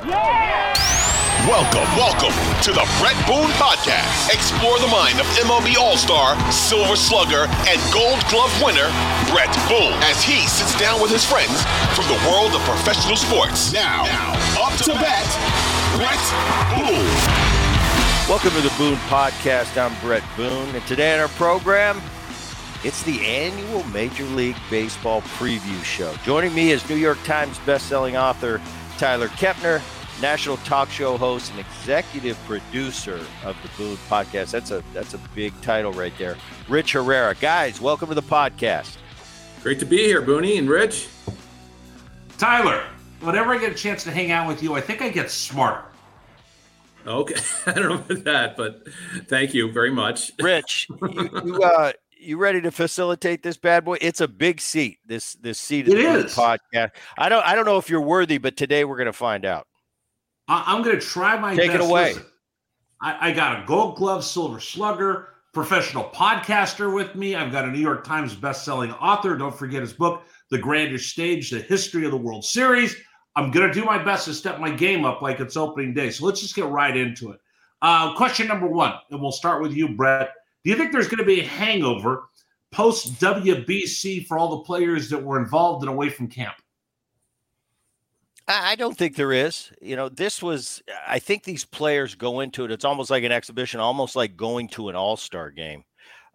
podcast. Welcome, welcome to the Bret Boone Podcast. Explore the mind of MLB All Star, Silver Slugger, and Gold Glove winner, Bret Boone, as he sits down with his friends from the world of professional sports. Now, now up to bat, Bret Boone. Welcome to the Boone Podcast. I'm Bret Boone, and today on our program, it's the annual Major League Baseball preview show. Joining me is New York Times bestselling author Tyler Kepner national talk show host and executive producer of the Boone podcast. That's a that's a big title right there. Rich Herrera. Guys, welcome to the podcast. Great to be here, Booney and Rich. Tyler, whenever I get a chance to hang out with you, I think I get smarter. Okay, I don't know about that, but thank you very much. Rich, you, you, uh, you ready to facilitate this bad boy? It's a big seat. This this seat of the podcast. I don't I don't know if you're worthy, but today we're going to find out. I, am going to try my Take best. it away. Listen, I, I got a Gold Glove Silver Slugger, professional podcaster with me. I've got a New York Times best-selling author. Don't forget his book, The Grander Stage: The History of the World Series. I'm going to do my best to step my game up like it's opening day. So let's just get right into it. Uh, question number one, and we'll start with you, Bret. Do you think there's going to be a hangover post WBC for all the players that were involved and away from camp? I don't think there is. You know, this was, I think these players go into it. It's almost like an exhibition, almost like going to an all star game.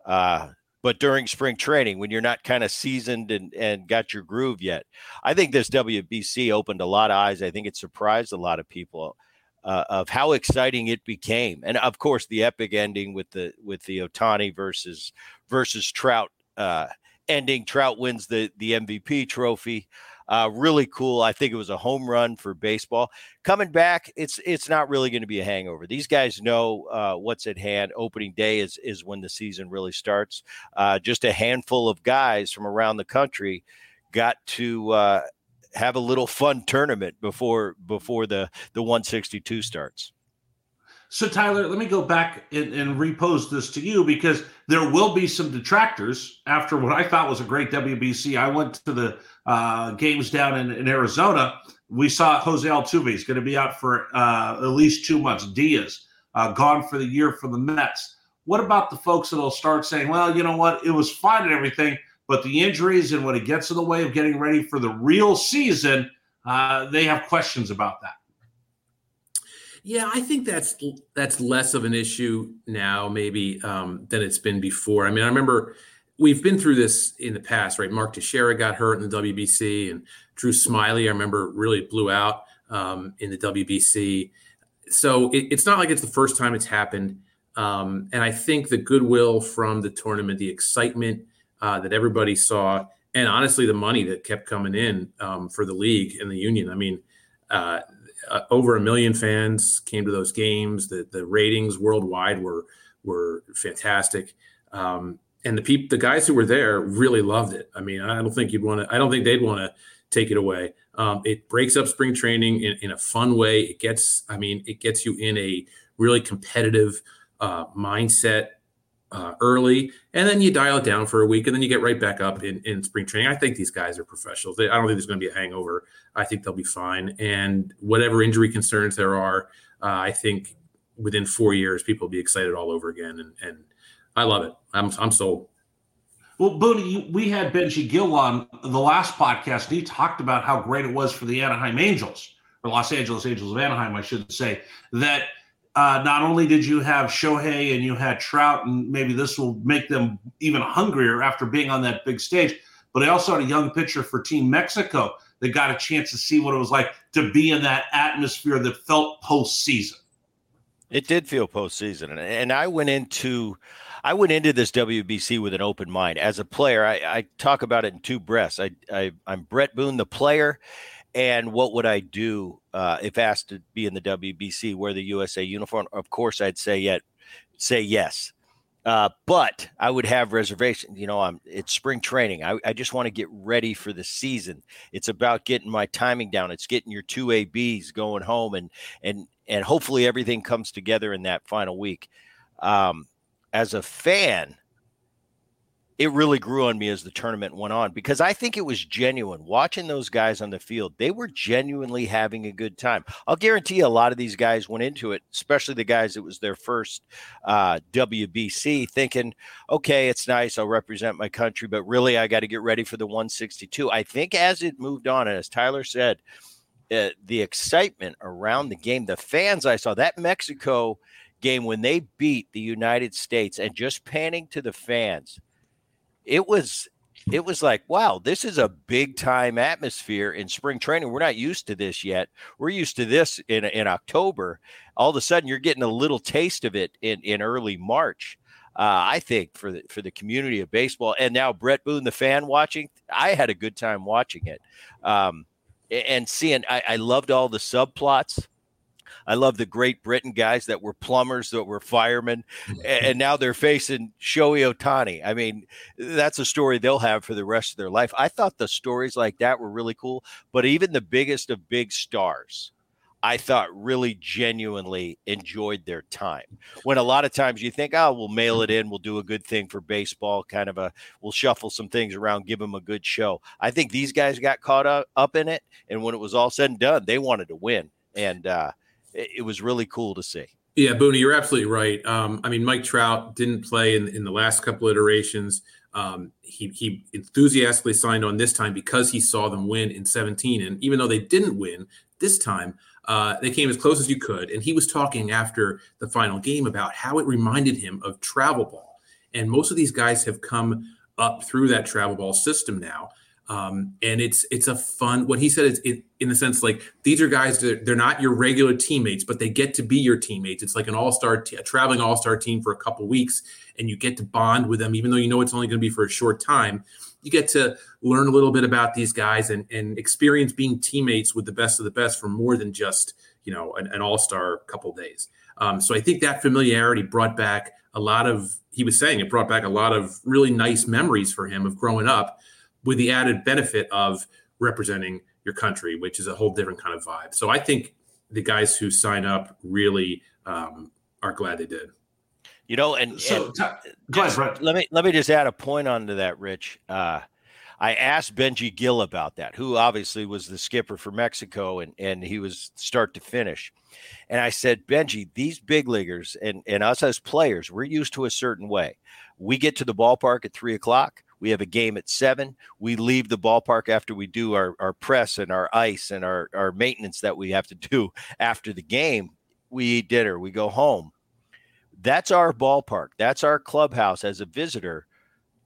Uh, but during spring training, when you're not kind of seasoned and, and got your groove yet, I think this WBC opened a lot of eyes. I think it surprised a lot of people uh, of how exciting it became, and of course the epic ending with the with the Ohtani versus versus Trout uh, ending. Trout wins the the MVP trophy. Uh, really cool. I think it was a home run for baseball. Coming back, it's it's not really going to be a hangover. These guys know uh, what's at hand. Opening day is is when the season really starts. Uh, just a handful of guys from around the country got to uh, have a little fun tournament before before the the 162 starts. So, Tyler, let me go back and, and, repose this to you because there will be some detractors after what I thought was a great WBC. I went to the uh, games down in, in, Arizona. We saw Jose Altuve is going to be out for uh, at least two months. Diaz uh, gone for the year for the Mets. What about the folks that'll start saying, well, you know what? It was fine and everything, but the injuries and when it gets in the way of getting ready for the real season, uh, they have questions about that. Yeah, I think that's that's less of an issue now, maybe um, than it's been before. I mean, I remember we've been through this in the past, right? Mark Teixeira got hurt in the WBC, and Drew Smyly, I remember, really blew out um, in the WBC. So it, it's not like it's the first time it's happened. Um, and I think the goodwill from the tournament, the excitement uh, that everybody saw, and honestly, the money that kept coming in um, for the league and the union. I mean, uh, uh, over a million fans came to those games. The the ratings worldwide were were fantastic, um, and the people, the guys who were there, really loved it. I mean, I don't think you'd want to. I don't think they'd want to take it away. Um, it breaks up spring training in, in, a fun way. It gets, I mean, it gets you in a really competitive uh, mindset uh, early, and then you dial it down for a week, and then you get right back up in, in spring training. I think these guys are professionals. They, I don't think there's going to be a hangover. I think they'll be fine. And whatever injury concerns there are, uh, I think within four years, people will be excited all over again. And, and I love it. I'm, I'm sold. Well, Booney, we had Benji Gil on the last podcast, and he talked about how great it was for the Anaheim Angels, or Los Angeles Angels of Anaheim, I should say, that – uh, not only did you have Shohei and you had Trout, and maybe this will make them even hungrier after being on that big stage, but I also had a young pitcher for Team Mexico that got a chance to see what it was like to be in that atmosphere that felt postseason. It did feel postseason, and and I went into I went into this WBC with an open mind. As a player, I, I talk about it in two breaths. I, I I'm Bret Boone, the player, and what would I do uh, if asked to be in the WBC, wear the USA uniform? Of course, I'd say yet say yes. Uh, but I would have reservations. You know, I'm it's spring training. I, I just want to get ready for the season. It's about getting my timing down. It's getting your two ABs going home, and and and hopefully everything comes together in that final week. Um, as a fan, it really grew on me as the tournament went on because I think it was genuine. Watching those guys on the field, they were genuinely having a good time. I'll guarantee you a lot of these guys went into it, especially the guys that was their first uh, WBC, thinking, okay, it's nice. I'll represent my country, but really, I got to get ready for the 162. I think as it moved on, and as Tyler said, uh, the excitement around the game, the fans I saw, that Mexico game when they beat the United States and just panning to the fans it was it was like, wow, this is a big time atmosphere in spring training. We're not used to this yet. We're used to this in in October. All of a sudden, you're getting a little taste of it in in early March. Uh, I think for the for the community of baseball, and now Bret Boone, the fan watching, I had a good time watching it, um, and seeing. I, I loved all the subplots I love the Great Britain guys that were plumbers, that were firemen, and now they're facing Shohei Ohtani. I mean, that's a story they'll have for the rest of their life. I thought the stories like that were really cool, but even the biggest of big stars. I thought really genuinely enjoyed their time. When a lot of times you think, oh, we'll mail it in, we'll do a good thing for baseball, kind of a, we'll shuffle some things around, give them a good show. I think these guys got caught up, up in it. And when it was all said and done, they wanted to win. And uh, it was really cool to see. Yeah, Booney, you're absolutely right. Um, I mean, Mike Trout didn't play in, in the last couple iterations. Um, he, he enthusiastically signed on this time because he saw them win in 17. And even though they didn't win this time, uh, they came as close as you could. And he was talking after the final game about how it reminded him of travel ball. And most of these guys have come up through that travel ball system now. Um, and it's it's a fun. What he said is it, in the sense like these are guys that they're not your regular teammates, but they get to be your teammates. It's like an all star, t- a traveling all star team for a couple weeks, and you get to bond with them, even though you know it's only going to be for a short time. You get to learn a little bit about these guys and and experience being teammates with the best of the best for more than just you know an, an all star couple days. Um, so I think that familiarity brought back a lot of. He was saying it brought back a lot of really nice memories for him of growing up with the added benefit of representing your country, which is a whole different kind of vibe. So I think the guys who sign up really um, are glad they did. You know, and, so, and just, ahead, let me let me just add a point onto that, Rich. Uh, I asked Benji Gil about that, who obviously was the skipper for Mexico, and and he was start to finish. And I said, Benji, these big leaguers and and us as players, we're used to a certain way. We get to the ballpark at three o'clock We have a game at seven. We leave the ballpark after we do our, our press and our ice and our, our maintenance that we have to do after the game. We eat dinner, we go home. That's our ballpark. That's our clubhouse as a visitor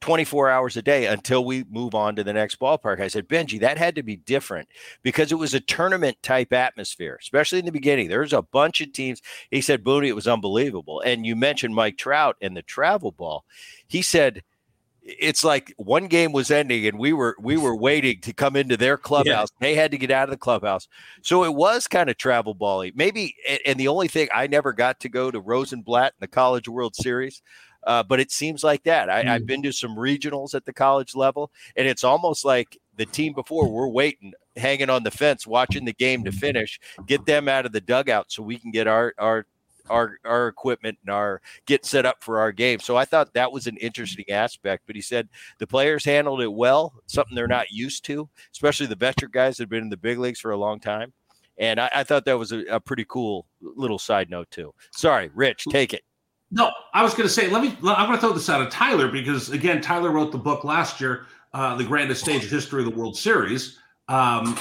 24 hours a day until we move on to the next ballpark. I said, Benji, that had to be different because it was a tournament type atmosphere, especially in the beginning. There's a bunch of teams. He said, Booney, it was unbelievable. And you mentioned Mike Trout and the travel ball. He said, it's like one game was ending and we were we were waiting to come into their clubhouse. Yeah. They had to get out of the clubhouse. So it was kind of travel bally. Maybe and the only thing I never got to go to Rosenblatt in the College World Series. Uh, but it seems like that. I, mm. been to some regionals at the college level, and it's almost like the team before we're waiting, hanging on the fence, watching the game to finish, get them out of the dugout so we can get our our our our equipment and our get set up for our game. So I thought that was an interesting aspect. But he said the players handled it well, something they're not used to, especially the veteran guys that have been in the big leagues for a long time. And I, I thought that was a, a pretty cool little side note too. Sorry, Rich, take it. No, I was going to say, let me. I'm going to throw this out of Tyler because again, Tyler wrote the book last year, uh, "The Grandest Stage of History of the World Series." Um,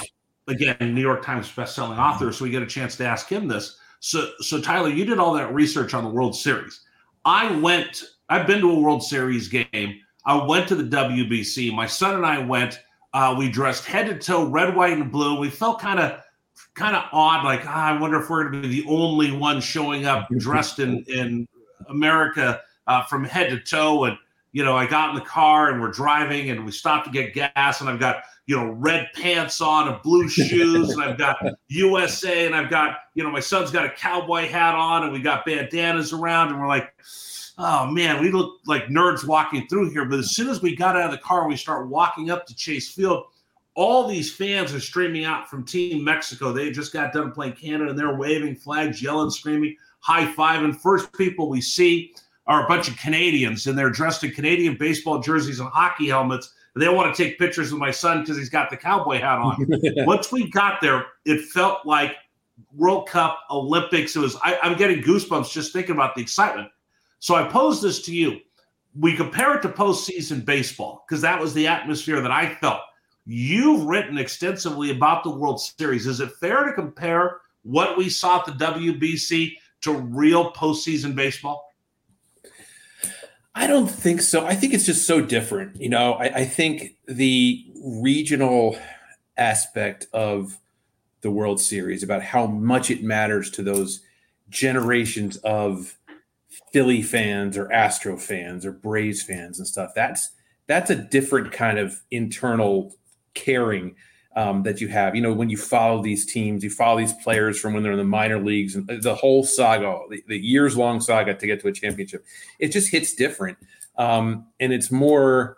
again, New York Times best-selling author, so we get a chance to ask him this. So, so Tyler, you did all that research on the World Series. I went. I've been to a World Series game. I went to the WBC. My son and I went. Uh, we dressed head to toe, red, white, and blue. We felt kind of kind of odd, like ah, I wonder if we're going to be the only one showing up dressed in in America uh, from head to toe. And, you know, I got in the car and we're driving and we stopped to get gas and I've got, you know, red pants on and blue shoes and I've got USA and I've got, you know, my son's got a cowboy hat on and we got bandanas around and we're like, oh man, we look like nerds walking through here. But as soon as we got out of the car we start walking up to Chase Field, all these fans are streaming out from Team Mexico. They just got done playing Canada and they're waving flags, yelling, screaming high five. And first people we see are a bunch of Canadians, and they're dressed in Canadian baseball jerseys and hockey helmets. They want to take pictures with my son because he's got the cowboy hat on. Once we got there, it felt like World Cup, Olympics. It was. I, I'm getting goosebumps just thinking about the excitement. So I pose this to you. We compare it to postseason baseball because that was the atmosphere that I felt. You've written extensively about the World Series. Is it fair to compare what we saw at the WBC to real postseason baseball? I don't think so. I think it's just so different. You know, I, I think the regional aspect of the World Series about how much it matters to those generations of Philly fans or Astro fans or Braves fans and stuff. That's that's a different kind of internal caring um, that you have. You know, when you follow these teams, you follow these players from when they're in the minor leagues and the whole saga, the, the years long saga to get to a championship. It just hits different. Um, and it's more,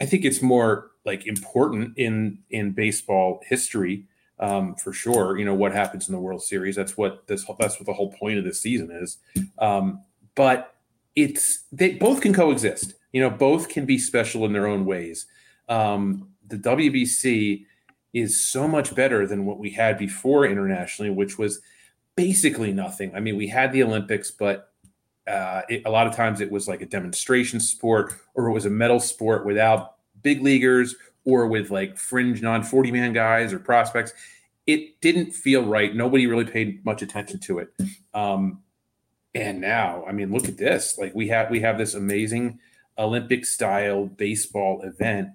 I think it's more like important in in baseball history um, for sure. You know what happens in the World Series. That's what this. That's what the whole point of this season is. Um, but it's they both can coexist. You know, both can be special in their own ways. Um, the WBC is so much better than what we had before internationally, which was basically nothing. I mean, we had the Olympics, but uh, it, a lot of times it was like a demonstration sport or it was a medal sport without big leaguers or with like fringe non 40 man guys or prospects. It didn't feel right. Nobody really paid much attention to it. Um, and now, I mean, look at this. Like we have we have this amazing Olympic style baseball event.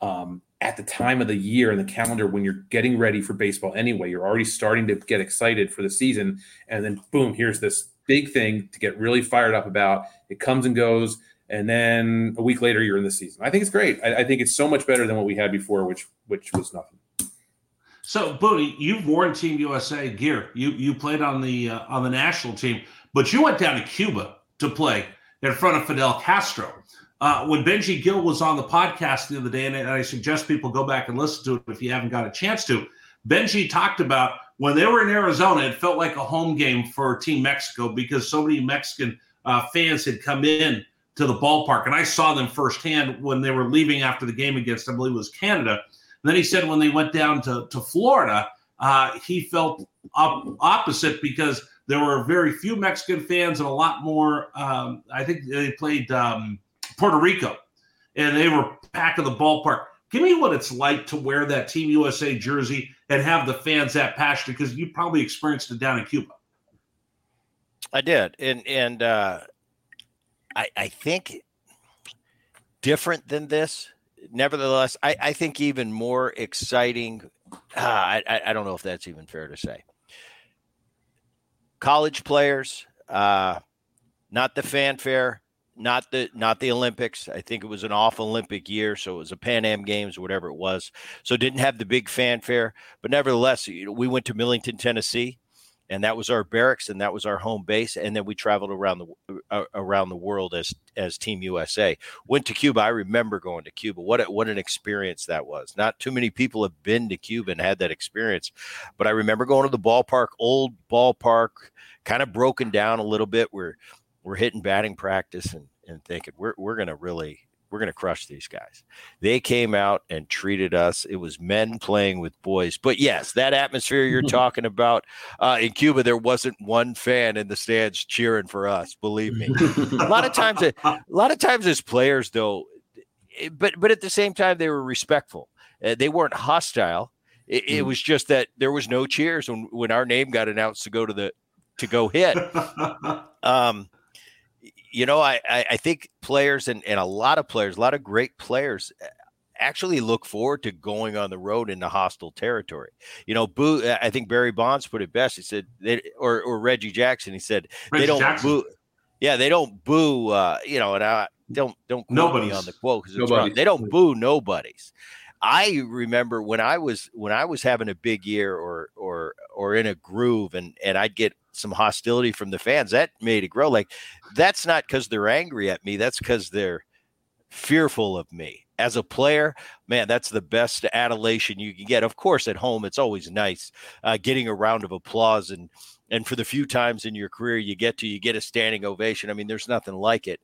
Um, at the time of the year in the calendar when you're getting ready for baseball anyway. You're already starting to get excited for the season. And then, boom, here's this big thing to get really fired up about. It comes and goes. And then a week later, you're in the season. I think it's great. I, I think it's so much better than what we had before, which which was nothing. So, Booney, you've worn Team USA gear. You you played on the uh, on the national team, but you went down to Cuba to play in front of Fidel Castro. Uh, when Benji Gil was on the podcast the other day, and I suggest people go back and listen to it if you haven't got a chance to. Benji talked about when they were in Arizona, it felt like a home game for Team Mexico because so many Mexican uh, fans had come in to the ballpark, and I saw them firsthand when they were leaving after the game against, I believe it was Canada. And then he said when they went down to to Florida, uh, he felt op- opposite because there were very few Mexican fans and a lot more. Um, I think they played. Um, Puerto Rico. and they were packing the ballpark. Give me what it's like to wear that Team USA jersey and have the fans that passionate because you probably experienced it down in Cuba. I did, and and uh, I I think different than this. Nevertheless, I, I think even more exciting. Uh, I I don't know if that's even fair to say. College players, uh, not the fanfare, not the not the Olympics. I think it was an off Olympic year, so it was a Pan Am Games, whatever it was. So didn't have the big fanfare, but nevertheless, you know, we went to Millington, Tennessee, and that was our barracks and that was our home base. And then we traveled around the uh, around the world as as Team USA. Went to Cuba. I remember going to Cuba. What a, what an experience that was. Not too many people have been to Cuba and had that experience, but I remember going to the ballpark, old ballpark, kind of broken down a little bit. We're we're hitting batting practice and and thinking we're we're gonna really we're going to crush these guys. They came out and treated us. It was men playing with boys. But yes, that atmosphere you're talking about uh, in Cuba, there wasn't one fan in the stands cheering for us. Believe me. a lot of times, a lot of times as players, though, eh, but but at the same time, they were respectful. Uh, they weren't hostile. It, it, was just that there was no cheers when when our name got announced to go to the to go hit. Um, you know, I, I think players and, and a lot of players, a lot of great players eh, actually look forward to going on the road into hostile territory. You know, boo. I think Barry Bonds put it best. He said, they, or or Reggie Jackson. He said Reggie they don't Jackson. boo. Yeah, they don't boo. Uh, you know, and I don't don't nobody on the quote because They don't boo nobodies. I remember when I was when I was having a big year or or or in a groove and and I'd get some hostility from the fans that made it grow like that's not because they're angry at me that's because they're fearful of me. As a player man that's the best adulation you can get. Of course at home it's always nice uh, getting a round of applause and and for the few times in your career you get to you get a standing ovation i mean there's nothing like it.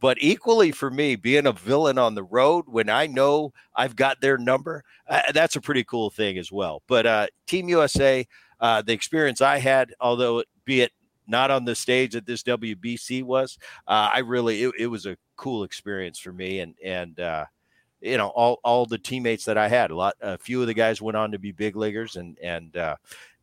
But equally for me being a villain on the road when i know i've got their number uh, that's a pretty cool thing as well. But uh, team usa uh, the experience I had, although it, be it not on the stage that this WBC was, uh, I really it, it, was a cool experience for me, and and uh, you know all all the teammates that I had. A lot, a few of the guys went on to be big leaguers, and and uh,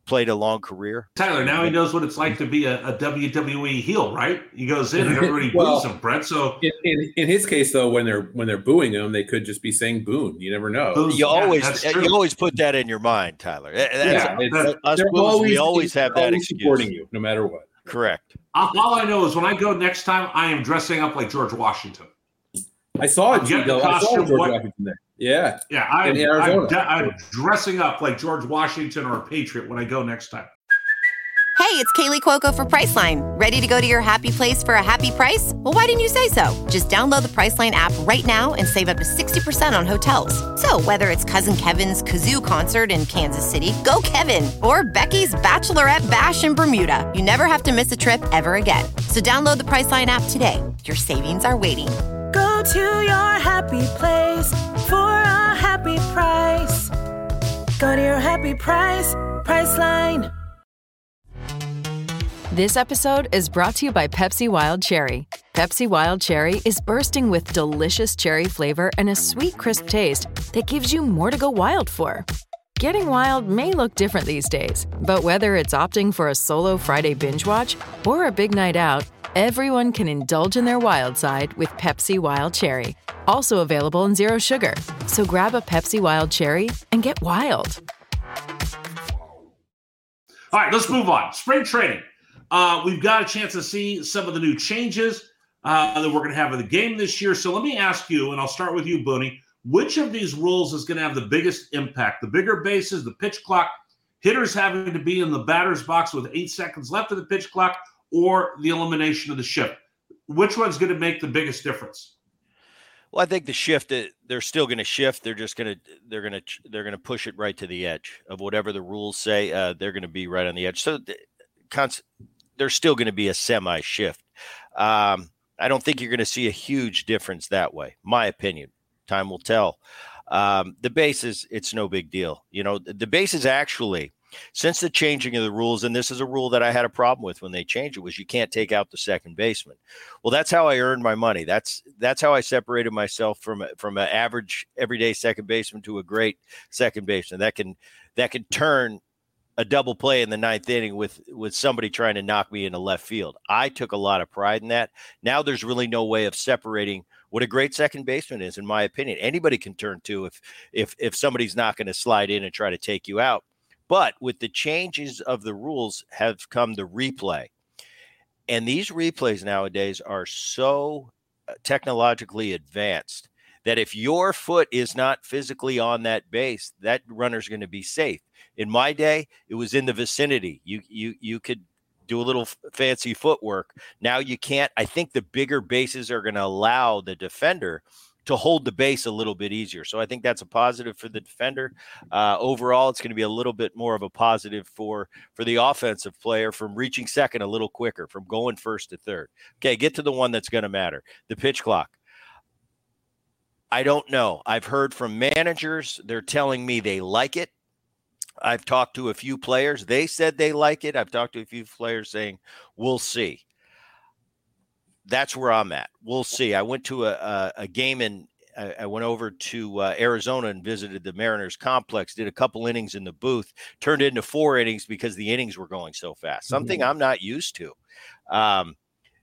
played a long career. Tyler, now he knows what it's like to be a, a WWE heel, right? He goes in and everybody well, boos him, Bret. So in, in, in, his case, though, when they're when they're booing him, they could just be saying "boon." You never know. Booze, you yeah, always you always put that in your mind, Tyler. That's, yeah, us boos, always, we always have that excuse. supporting you, no matter what. Correct. Uh, all I know is when I go next time, I am dressing up like George Washington. I saw it. I saw George what, Washington there. Yeah. Yeah. I, I'm, I'm dressing up like George Washington or a Patriot when I go next time. Hey, it's Kaley Cuoco for Priceline. Ready to go to your happy place for a happy price? Well, why didn't you say so? Just download the Priceline app right now and save up to 60% on hotels. So, whether it's Cousin Kevin's Kazoo concert in Kansas City, go Kevin, or Becky's Bachelorette Bash in Bermuda, you never have to miss a trip ever again. So, download the Priceline app today. Your savings are waiting Go to your happy place for a happy price. Go to your happy price, Priceline. This episode is brought to you by Pepsi Wild Cherry. Pepsi Wild Cherry is bursting with delicious cherry flavor and a sweet, crisp taste that gives you more to go wild for. Getting wild may look different these days, but whether it's opting for a solo Friday binge watch or a big night out, Everyone can indulge in their wild side with Pepsi Wild Cherry, also available in Zero Sugar. So grab a Pepsi Wild Cherry and get wild. All right, let's move on. Spring training. Uh, we've got a chance to see some of the new changes uh, that we're going to have in the game this year. So let me ask you, and I'll start with you, Booney. Which of these rules is going to have the biggest impact? The bigger bases, the pitch clock, hitters having to be in the batter's box with eight seconds left of the pitch clock, or the elimination of the shift? Which one's going to make the biggest difference? Well, I think the shift they're still going to shift. They're just going to they're going to they're going to push it right to the edge of whatever the rules say. Uh, they're going to be right on the edge. So there's still going to be a semi shift. Um, I don't think you're going to see a huge difference that way. My opinion. Time will tell. Um, the bases, it's no big deal. You know, the bases actually – since the changing of the rules, and this is a rule that I had a problem with when they changed it, was you can't take out the second baseman. Well, that's how I earned my money. That's that's how I separated myself from from an average everyday second baseman to a great second baseman that can that can turn a double play in the ninth inning with with somebody trying to knock me into left field. I took a lot of pride in that. Now there's really no way of separating what a great second baseman is, in my opinion. Anybody can turn to if if if somebody's not going to slide in and try to take you out. But with the changes of the rules have come the replay. And these replays nowadays are so uh, technologically advanced that if your foot is not physically on that base, that runner's going to be safe. In my day, it was in the vicinity. You you you could do a little fancy footwork. Now you can't. I think the bigger bases are going to allow the defender to hold the base a little bit easier. So I think that's a positive for the defender. Uh, overall, it's going to be a little bit more of a positive for for the offensive player from reaching second a little quicker, from going first to third. Okay, get to the one that's going to matter: the pitch clock. I don't know. I've heard from managers; they're telling me they like it. I've talked to a few players. They said they like it. I've talked to a few players saying, we'll see. That's where I'm at. We'll see. I went to a, a, a game in, I, went over to uh, Arizona and visited the Mariners complex, did a couple innings in the booth, turned into four innings because the innings were going so fast, something mm-hmm. I'm not used to. Um,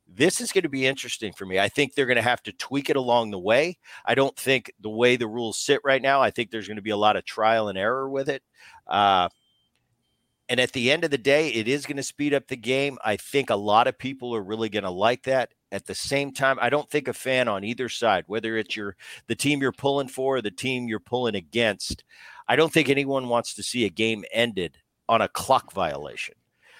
this is going to be interesting for me. I think they're going to have to tweak it along the way. I don't think the way the rules sit right now, I think there's going to be a lot of trial and error with it. Uh, and at the end of the day, it is going to speed up the game. I think a lot of people are really going to like that. At the same time, I don't think a fan on either side, whether it's your the team you're pulling for or the team you're pulling against, I don't think anyone wants to see a game ended on a clock violation.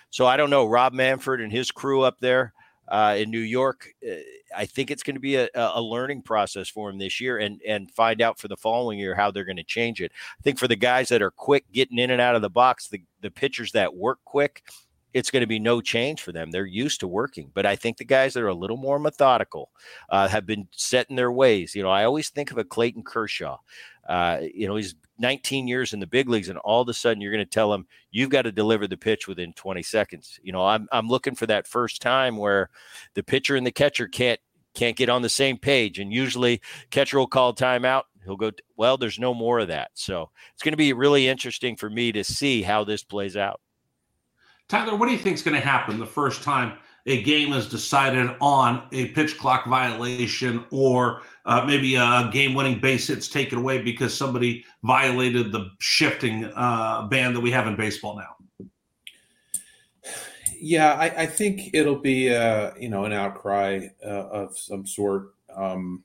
So I don't know. Rob Manfred and his crew up there, uh, in New York. Uh, I think it's going to be a, a, learning process for him this year, and and find out for the following year how they're going to change it. I think for the guys that are quick getting in and out of the box, the the pitchers that work quick, it's going to be no change for them. They're used to working, but I think the guys that are a little more methodical uh, have been set in their ways. You know, I always think of a Clayton Kershaw. Uh, you know, he's 19 years in the big leagues, and all of a sudden you're going to tell him you've got to deliver the pitch within 20 seconds. You know, I'm I'm looking for that first time where the pitcher and the catcher can't can't get on the same page, and usually catcher will call timeout. He'll go, well, there's no more of that. So it's going to be really interesting for me to see how this plays out. Tyler, what do you think is going to happen the first time a game is decided on a pitch clock violation or uh, maybe a game winning base hit's taken away because somebody violated the shifting uh, ban that we have in baseball now? Yeah, I, I think it'll be uh, you know an outcry uh, of some sort, um,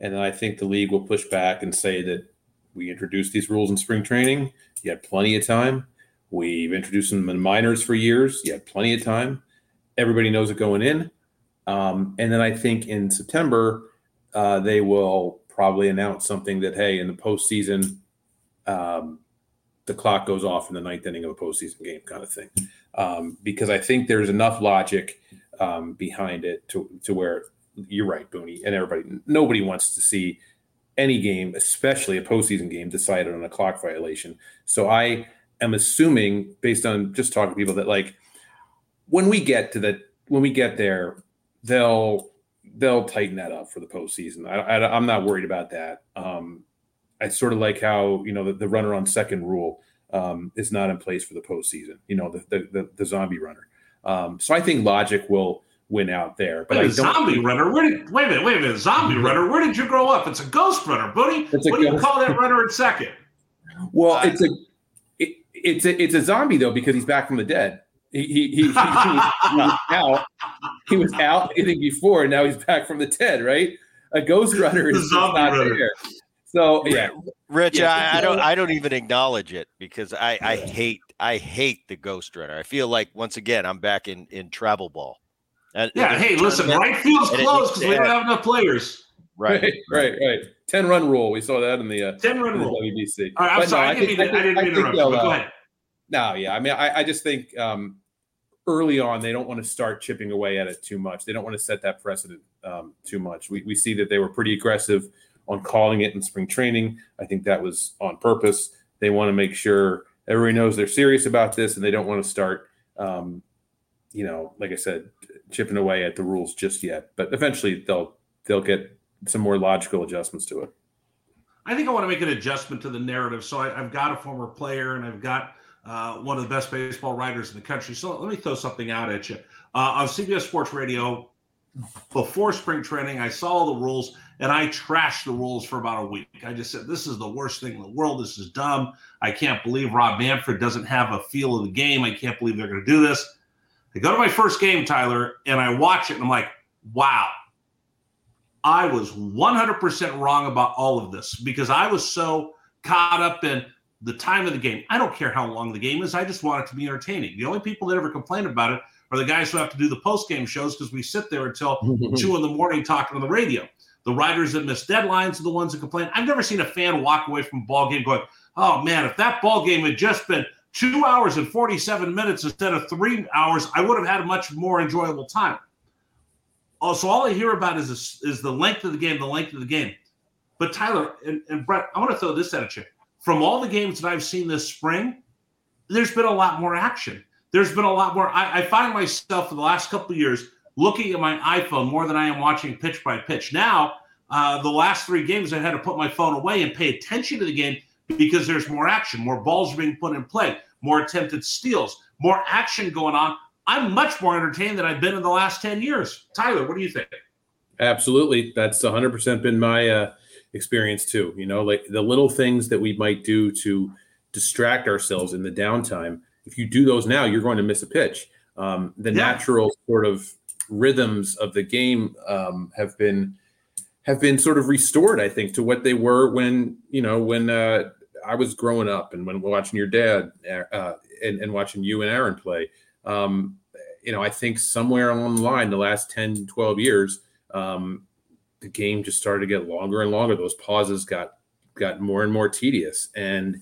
and I think the league will push back and say that we introduced these rules in spring training. You had plenty of time. We've introduced them in minors for years. You had plenty of time everybody knows it going in. Um, and then I think in September, uh, they will probably announce something that, hey, in the postseason, um, the clock goes off in the ninth inning of a postseason game, kind of thing. Um, because I think there's enough logic um, behind it to, to where you're right, Booney, and everybody, nobody wants to see any game, especially a postseason game, decided on a clock violation. So I am assuming, based on just talking to people, that like – when we get to the when we get there, they'll they'll tighten that up for the postseason. I, I, am not worried about that. Um, I sort of like how you know the, the runner on second rule um, is not in place for the postseason. You know the the, the, the zombie runner. Um, so I think logic will win out there. But wait, zombie runner. Where did wait a minute? Wait a minute. Zombie mm-hmm. runner. Where did you grow up? It's a ghost runner, buddy. What do you call that runner in second? Well, uh, it's a it, it's a it's a zombie though because he's back from the dead. He he, he, he, was, he, was, out. He was out hitting before, and now he's back from the dead. Right, a ghost runner is not runner. there. So yeah, Rich, yeah, I, I, don't I don't even acknowledge it because I I hate I hate the ghost runner. I feel like once again I'm back in in travel ball. And, yeah, hey, listen, right field's closed because we don't have enough players. Right, right, right, right. Ten run rule. We saw that in the uh, ten run rule. WBC. All right, I'm but sorry, no, I, didn't think, mean, I, didn't mean to interrupt. You, go ahead. No, yeah. I mean, I, I just think um, early on they don't want to start chipping away at it too much. They don't want to set that precedent um, too much. We, we see that they were pretty aggressive on calling it in spring training. I think that was on purpose. They want to make sure everybody knows they're serious about this and they don't want to start, um, you know, like I said, chipping away at the rules just yet. But eventually they'll they'll get some more logical adjustments to it. I think I want to make an adjustment to the narrative. So I, have got a former player and I've got uh, one of the best baseball writers in the country. So let me throw something out at you. Uh, on CBS Sports Radio, before spring training, I saw the rules and I trashed the rules for about a week. I just said, This is the worst thing in the world. This is dumb. I can't believe Rob Manfred doesn't have a feel of the game. I can't believe they're going to do this. I go to my first game, Tyler, and I watch it and I'm like, Wow, I was 100% wrong about all of this because I was so caught up in the time of the game. I don't care how long the game is. I just want it to be entertaining. The only people that ever complain about it are the guys who have to do the post game shows because we sit there until two in the morning talking on the radio. The writers that miss deadlines are the ones that complain. I've never seen a fan walk away from a ball game going, "Oh man, if that ball game had just been two hours and forty-seven minutes instead of three hours, I would have had a much more enjoyable time." Oh, so all I hear about is this, is the length of the game, the length of the game. But Tyler and, and Brett, I want to throw this at you. From all the games that I've seen this spring, there's been a lot more action. There's been a lot more. I, I find myself for the last couple years looking at my iPhone more than I am watching pitch by pitch. Now, uh, the last three games, I had to put my phone away and pay attention to the game because there's more action, more balls being put in play, more attempted steals, more action going on. I'm much more entertained than I've been in the last 10 years. Tyler, what do you think? Absolutely. That's 100% been my uh, experience too. You know, like the little things that we might do to distract ourselves in the downtime. If you do those now, you're going to miss a pitch. Um, the yeah. natural sort of rhythms of the game um, have been have been sort of restored, I think, to what they were when you know when uh, I was growing up and when watching your dad uh, and, and watching you and Aaron play um, you know, I think somewhere along the line, the last 10, 12 years, um, the game just started to get longer and longer. Those pauses got got more and more tedious. And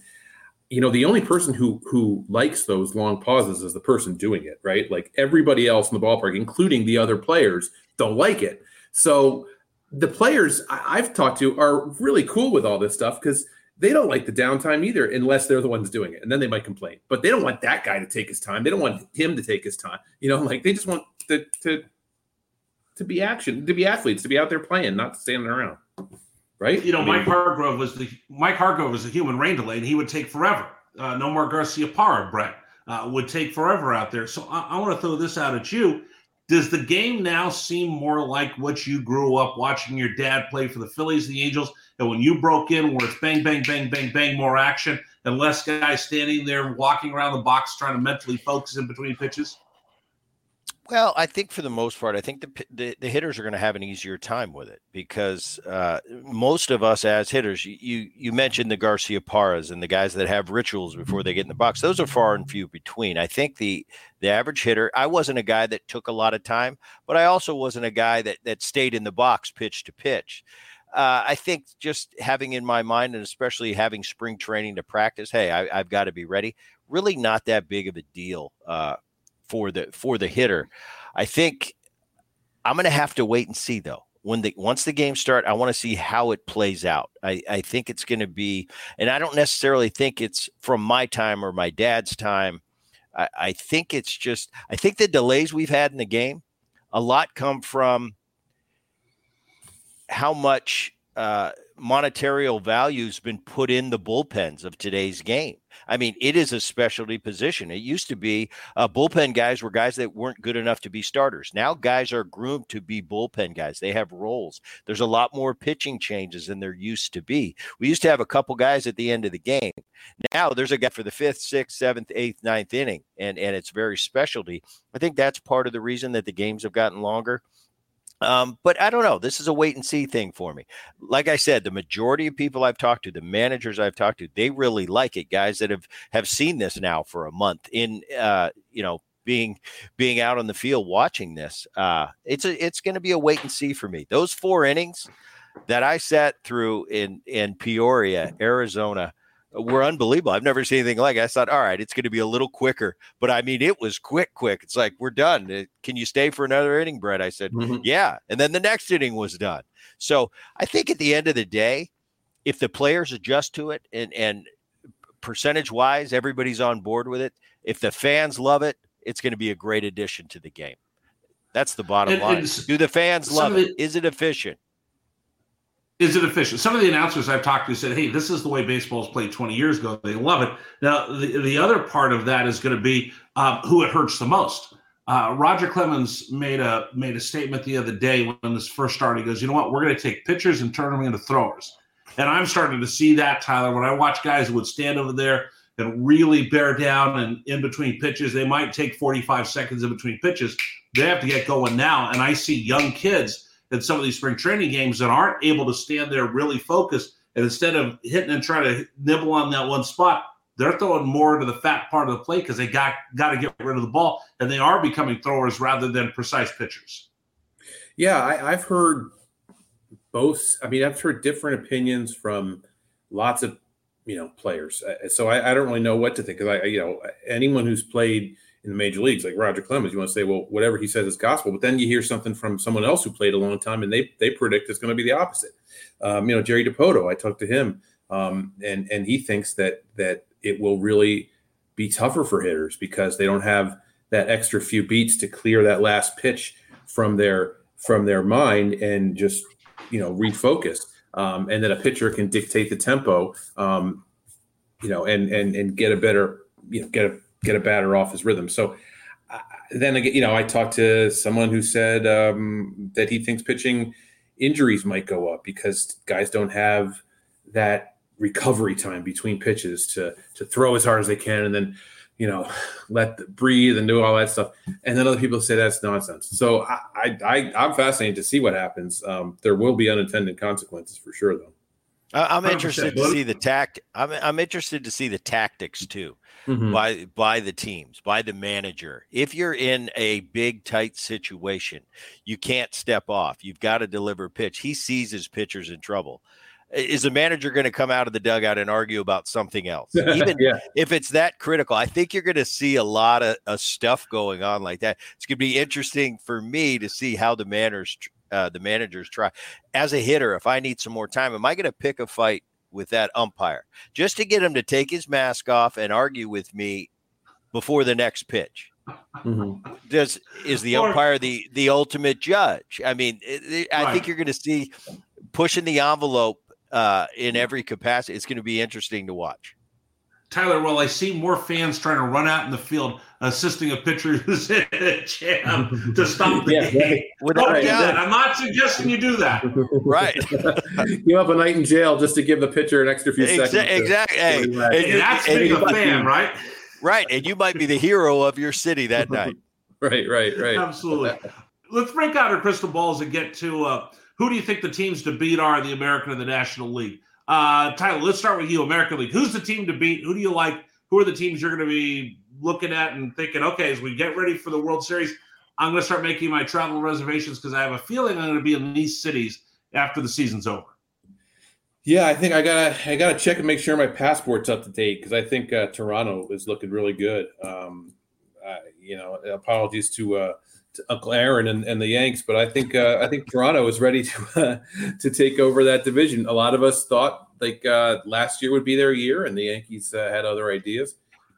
you know, the only person who who likes those long pauses is the person doing it, right? Like everybody else in the ballpark, including the other players, don't like it. So the players I've talked to are really cool with all this stuff because they don't like the downtime either unless they're the ones doing it and then they might complain but they don't want that guy to take his time they don't want him to take his time you know like they just want to to to be action to be athletes to be out there playing not standing around right? You know I mean, mike hargrove was the mike hargrove was a human rain delay and he would take forever. Uh, Garcia, Garciaparra Bret uh, would take forever out there. So i, I want to throw this out at you. Does the game now seem more like what you grew up watching your dad play for the phillies the angels? And when you broke in, where it's bang, bang, bang, bang, bang, more action, and less guys standing there walking around the box trying to mentally focus in between pitches? Well, I think for the most part, I think the the, the hitters are going to have an easier time with it because uh, most of us as hitters, you you mentioned the Garciaparras and the guys that have rituals before they get in the box. Those are far and few between. I think the the average hitter. I wasn't a guy that took a lot of time, but I also wasn't a guy that that stayed in the box pitch to pitch uh, I think just having in my mind, and especially having spring training to practice, hey, I, have got to be ready. Really, not that big of a deal uh, for the for the hitter. I think I'm going to have to wait and see though. When the once the game start, I want to see how it plays out. I, I think it's going to be, and I don't necessarily think it's from my time or my dad's time. I, I think it's just I think the delays we've had in the game, a lot come from how much uh, monetary value has been put in the bullpens of today's game. I mean, it is a specialty position. It used to be uh, bullpen guys were guys that weren't good enough to be starters. Now guys are groomed to be bullpen guys. They have roles. There's a lot more pitching changes than there used to be. We used to have a couple guys at the end of the game. Now there's a guy for the fifth, sixth, seventh, eighth, ninth inning, and and it's very specialty. I think that's part of the reason that the games have gotten longer. Um, but I don't know. This is a wait and see thing for me. Like I said, the majority of people I've talked to, the managers I've talked to, they really like it. Guys that have have seen this now for a month in, uh, you know, being being out on the field watching this. Uh, it's a it's going to be a wait and see for me. Those four innings that I sat through in in Peoria, Arizona were unbelievable. I've never seen anything like it. I thought, all right, it's going to be a little quicker. But I mean, it was quick, quick. It's like, we're done. Uh, can you stay for another inning, Bret? I said, mm-hmm. yeah. And then the next inning was done. So I think at the end of the day, if the players adjust to it and, and percentage wise, everybody's on board with it. If the fans love it, it's going to be a great addition to the game. That's the bottom And- line. and Do the fans love of it? Is it efficient? Is it efficient? Some of the announcers I've talked to said, "Hey, this is the way baseball was played 20 years ago. They love it." Now, the, the other part of that is going to be um, who it hurts the most. Uh, Roger Clemens made a made a statement the other day when this first started. He goes, "You know what? We're going to take pitchers and turn them into throwers." And I'm starting to see that, Tyler. When I watch guys who would stand over there and really bear down and in between pitches, they might take 45 seconds in between pitches. They have to get going now. And I see young kids in some of these spring training games that aren't able to stand there really focused. And instead of hitting and trying to nibble on that one spot, they're throwing more to the fat part of the plate because they got got to get rid of the ball, and they are becoming throwers rather than precise pitchers. Yeah, I, I've heard both. I mean, I've heard different opinions from lots of you know players. Uh, So I, I don't really know what to think because I, you know, anyone who's played in the major leagues, like Roger Clemens, you want to say, well, whatever he says is gospel. But then you hear something from someone else who played a long time, and they they predict it's going to be the opposite. Um, you know, Jerry Dipoto, I talked to him, um, and and he thinks that that it will really be tougher for hitters because they don't have that extra few beats to clear that last pitch from their from their mind and just you know refocus um, and then a pitcher can dictate the tempo um, you know and and and get a better you know get a get a batter off his rhythm. So uh, then again you know i talked to someone who said um, that he thinks pitching injuries might go up because guys don't have that recovery time between pitches to to throw as hard as they can and then you know let the, breathe and do all that stuff. And then other people say that's nonsense. So i i, I i'm fascinated to see what happens. Um, there will be unintended consequences for sure though. I- I'm 100%. interested to see the tact. I'm I'm interested to see the tactics too, Mhm. by by the teams, by the manager. If you're in a big tight situation, you can't step off. You've got to deliver pitch. He sees his pitchers in trouble. Is the manager going to come out of the dugout and argue about something else? Even Yeah. if it's that critical, I think you're going to see a lot of, of stuff going on like that. It's going to be interesting for me to see how the manners, uh, the managers try. As a hitter, if I need some more time, am I going to pick a fight with that umpire just to get him to take his mask off and argue with me before the next pitch? Does is the umpire the the ultimate judge? I mean, it, it- I think you're going to see pushing the envelope uh, in every capacity. It's going to be interesting to watch. Tyler, well, I see more fans trying to run out in the field assisting a pitcher who's in a jam to stop the Yeah, game. right. Without Don't do that. I'm not suggesting you do that. Right. give up a night in jail just to give the pitcher an extra few Exa- seconds exactly. Hey, relax. and you- That's and being a fan, be- right? Right. And you might be the hero of your city that night. right right right Absolutely. Let's break out our crystal balls and get to uh, who do you think the teams to beat are in the American and the National League? Uh, Tyler, let's start with you, American League. Who's the team to beat? Who do you like? Who are the teams you're going to be looking at and thinking, okay, as we get ready for the World Series, I'm going to start making my travel reservations because I have a feeling I'm going to be in these cities after the season's over. Yeah, I think I gotta I gotta check and make sure my passport's up to date because I think uh, Toronto is looking really good. Um, uh, you know, apologies to, uh, Uncle Aaron and, and the Yanks, but I think uh, I think Toronto is ready to uh, to take over that division. A lot of us thought like uh, last year would be their year, and the Yankees uh, had other ideas,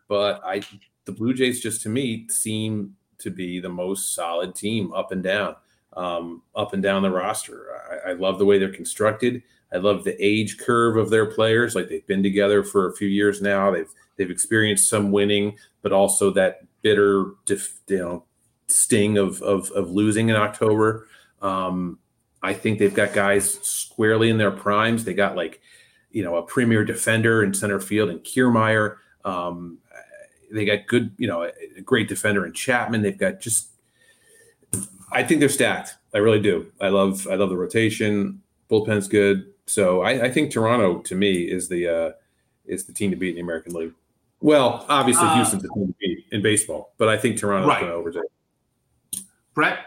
but I the Blue Jays just to me seem to be the most solid team up and down, um, up and down the roster. I, I love the way they're constructed. I love the age curve of their players. Like they've been together for a few years now. They've they've experienced some winning, but also that bitter, dif, you know, sting of of, of losing in October. Um, I think they've got guys squarely in their primes. They got like, you know, a premier defender in center field and Kiermaier. Um, they got good, you know, a great defender in Chapman. They've got just, I think they're stacked. I really do. I love, I love the rotation. Bullpen's good. So I, I think Toronto to me is the uh, is the team to beat in the American League. Well, obviously Uh, Houston's the team to beat in baseball, but I think Toronto's Right. going to overtake. Bret?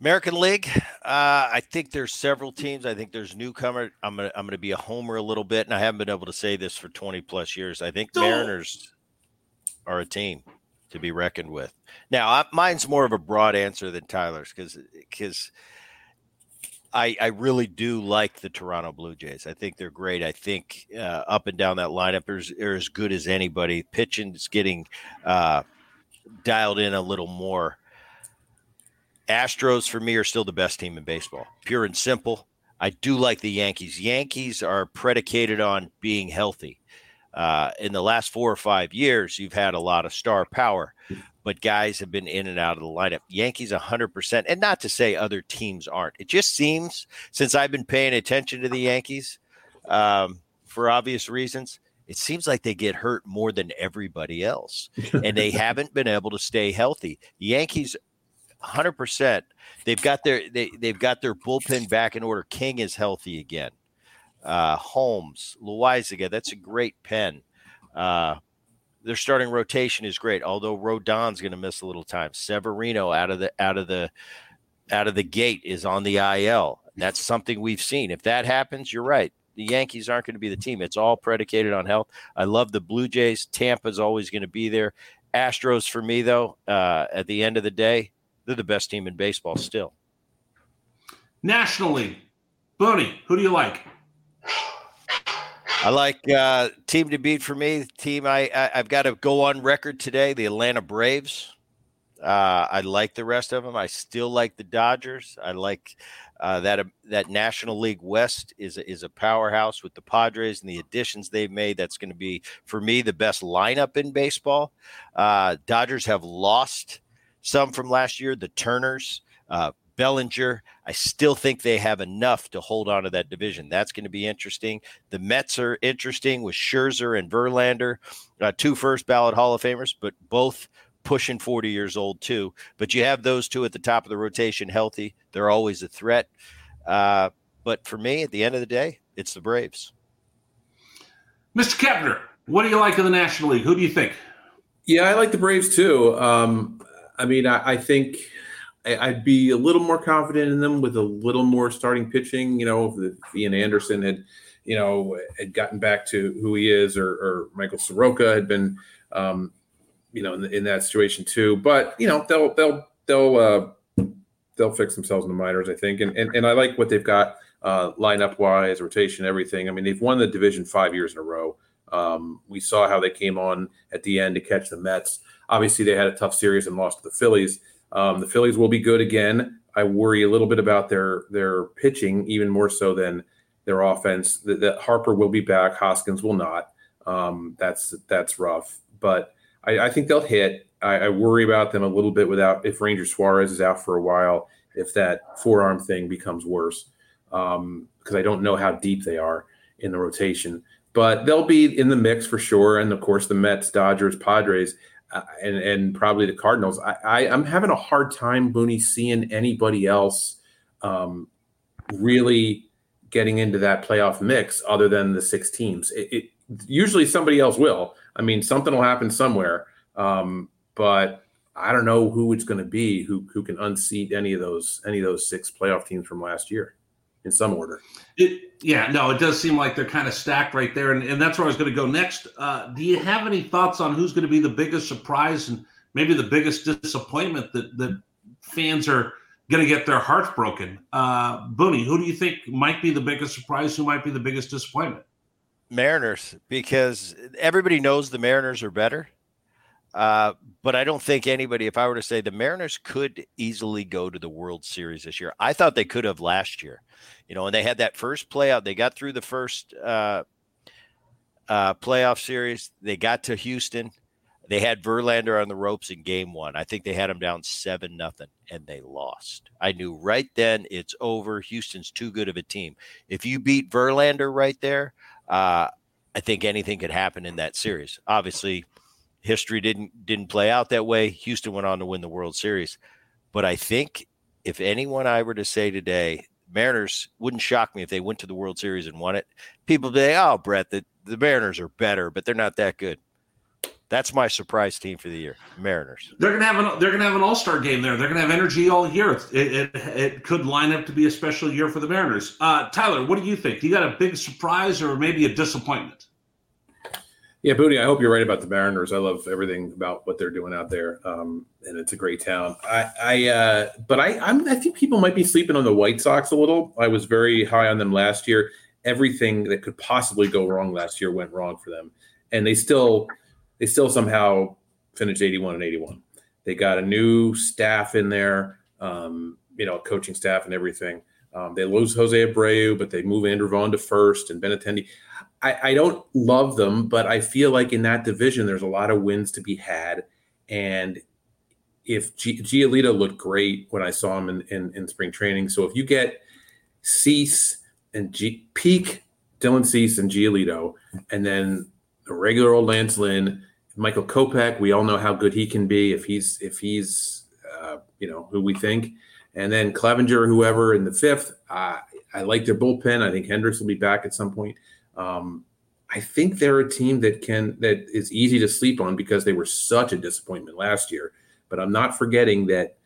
American League. Uh, I think there's several teams. I think there's newcomer. I'm gonna I'm gonna be a homer a little bit, and I haven't been able to say this for 20 plus years. I think Mariners are a team to be reckoned with. Now, I, mine's more of a broad answer than Tyler's because because I, I really do like the Toronto Blue Jays. I think they're great. I think uh, up and down that lineup is are as good as anybody. Pitching is getting uh, dialed in a little more. Astros for me are still the best team in baseball, pure and simple. I do like the Yankees. Yankees are predicated on being healthy. Uh, in the last four or five years, you've had a lot of star power, but guys have been in and out of the lineup. Yankees 100%. And not to say other teams aren't. It just seems, since I've been paying attention to the Yankees um, for obvious reasons, it seems like they get hurt more than everybody else. and they haven't been able to stay healthy. Yankees 100%. They've got their they, they've got their bullpen back in order. King is healthy again. Uh, Holmes, Loaisiga, that's a great pen. Uh, their starting rotation is great, although Rodon's going to miss a little time. Severino out of the out of the out of the gate is on the IL. That's something we've seen. If that happens, you're right. The Yankees aren't going to be the team. It's all predicated on health. I love the Blue Jays. Tampa's always going to be there. Astros for me though, uh, at the end of the day, they're the best team in baseball still. Nationally, League, Booney, who do you like? I like uh, team to beat for me. Team I, I have got to go on record today. The Atlanta Braves. Uh, I like the rest of them. I still like the Dodgers. I like uh, that uh, that National League West is a, is a powerhouse with the Padres and the additions they've made. That's going to be for me the best lineup in baseball. Uh, Dodgers have lost some from last year, the Turners, uh, Bellinger. I still think they have enough to hold on to that division. That's going to be interesting. The Mets are interesting with Scherzer and Verlander, uh, two first ballot Hall of Famers, but both pushing 40 years old too. But you have those two at the top of the rotation healthy. They're always a threat. Uh, but for me, at the end of the day, it's the Braves. Mr. Kepner, what do you like of the National League? Who do you think? Yeah, I like the Braves too. Um, I mean, I, I think I, would be a little more confident in them with a little more starting pitching. You know, if Ian Anderson had, you know, had gotten back to who he is, or, or Michael Soroka had been, um, you know, in, in, that situation too. But you know, they'll they'll they'll uh, they'll fix themselves in the minors, I think. And and, and I like what they've got uh, lineup wise, rotation, everything. I mean, they've won the division five years in a row. Um, we saw how they came on at the end to catch the Mets. Obviously, they had a tough series and lost to the Phillies. Um, the Phillies will be good again. I worry a little bit about their their pitching, even more so than their offense. That, that Harper will be back, Hoskins will not. Um, that's that's rough, but I, I think they'll hit. I, I, worry about them a little bit without if Ranger Suarez is out for a while, if that forearm thing becomes worse, because um, I don't know how deep they are in the rotation. But they'll be in the mix for sure, and of course the Mets, Dodgers, Padres uh, and and probably the Cardinals. I, I am having a hard time, Booney, seeing anybody else um, really getting into that playoff mix other than the six teams. It, it usually somebody else will. I mean, something will happen somewhere, um, but I don't know who it's going to be who who can unseat any of those any of those six playoff teams from last year in some order. It, yeah, no, it does seem like they're kind of stacked right there, and, and that's where I was going to go next. Uh, do you have any thoughts on who's going to be the biggest surprise and maybe the biggest disappointment that that fans are going to get their hearts broken? Uh, Booney, who do you think might be the biggest surprise? Who might be the biggest disappointment? Mariners, because everybody knows the Mariners are better. Uh, but I don't think anybody, if I were to say the Mariners could easily go to the World Series this year, I thought they could have last year you know, and they had that first playoff. They got through the first uh, uh, playoff series. They got to Houston. They had Verlander on the ropes in game one. I think they had him down seven nothing, and they lost. I knew right then it's over. Houston's too good of a team. If you beat Verlander right there, uh, I think anything could happen in that series. Obviously, history didn't didn't play out that way. Houston went on to win the World Series, but I think if anyone I were to say today Mariners wouldn't shock me if they went to the World Series and won it. People say, "Oh, Bret, the, the Mariners are better, but they're not that good." That's my surprise team for the year, Mariners. They're gonna have an they're gonna have an All Star game there. They're gonna have energy all year. It, it, it could line up to be a special year for the Mariners. Uh, Tyler, what do you think? You got a big surprise or maybe a disappointment? Yeah, Booty, I hope you're right about the Mariners. I love everything about what they're doing out there, um, and it's a great town. I, I uh, but I, I'm, I think people might be sleeping on the White Sox a little. I was very high on them last year. Everything that could possibly go wrong last year went wrong for them, and they still, they still somehow finished 81 and 81. They got a new staff in there, um, you know, coaching staff and everything. Um, they lose Jose Abreu, but they move Andrew Vaughn to first and Benintendi. I, I don't love them, but I feel like in that division, there's a lot of wins to be had. And if G- Giolito looked great when I saw him in, in, in spring training. So if you get Cease and G- peak Dylan Cease and Giolito, and then the regular old Lance Lynn, Michael Kopech, we all know how good he can be if he's if he's uh, you know who we think, and then Clevinger, whoever in the fifth. I like their bullpen. I think Hendricks will be back at some point. Um, I think they're a team that can that is easy to sleep on because they were such a disappointment last year. But I'm not forgetting that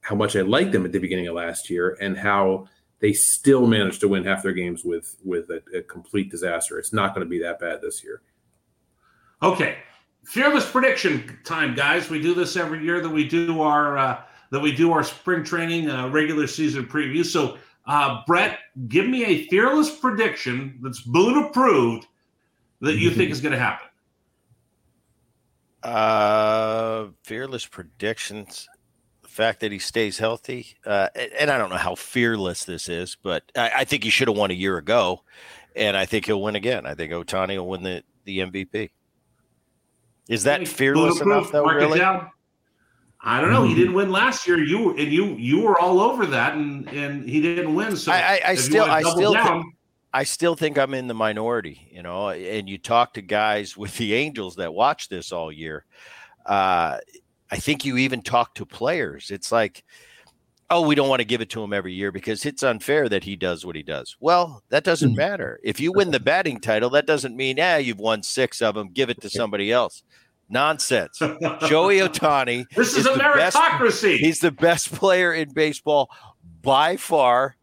how much I liked them at the beginning of last year and how they still managed to win half their games with with a, a complete disaster. It's not going to be that bad this year. Okay, fearless prediction time, guys. We do this every year that we do our uh, that we do our spring training uh, regular season preview. So uh, Bret, give me a fearless prediction that's Boone approved that you think is going to happen. Uh, fearless predictions. The fact that he stays healthy, uh, and I don't know how fearless this is, but I, I think he should have won a year ago, and I think he'll win again. I think Ohtani will win the, the MVP. Is that fearless enough, though? Mark it Really? down. I don't know. He didn't win last year. You and you you were all over that, and and he didn't win. So I, I, I still, I still, down, think, I still think I'm in the minority. You know, and you talk to guys with the Angels that watch this all year. Uh, I think you even talk to players. It's like, oh, we don't want to give it to him every year because it's unfair that he does what he does. Well, that doesn't hmm. matter. If you win the batting title, that doesn't mean, yeah, you've won six of them. Give it to somebody else. Nonsense. Joey Ohtani. This is a the best- meritocracy. he's the best player in baseball by far.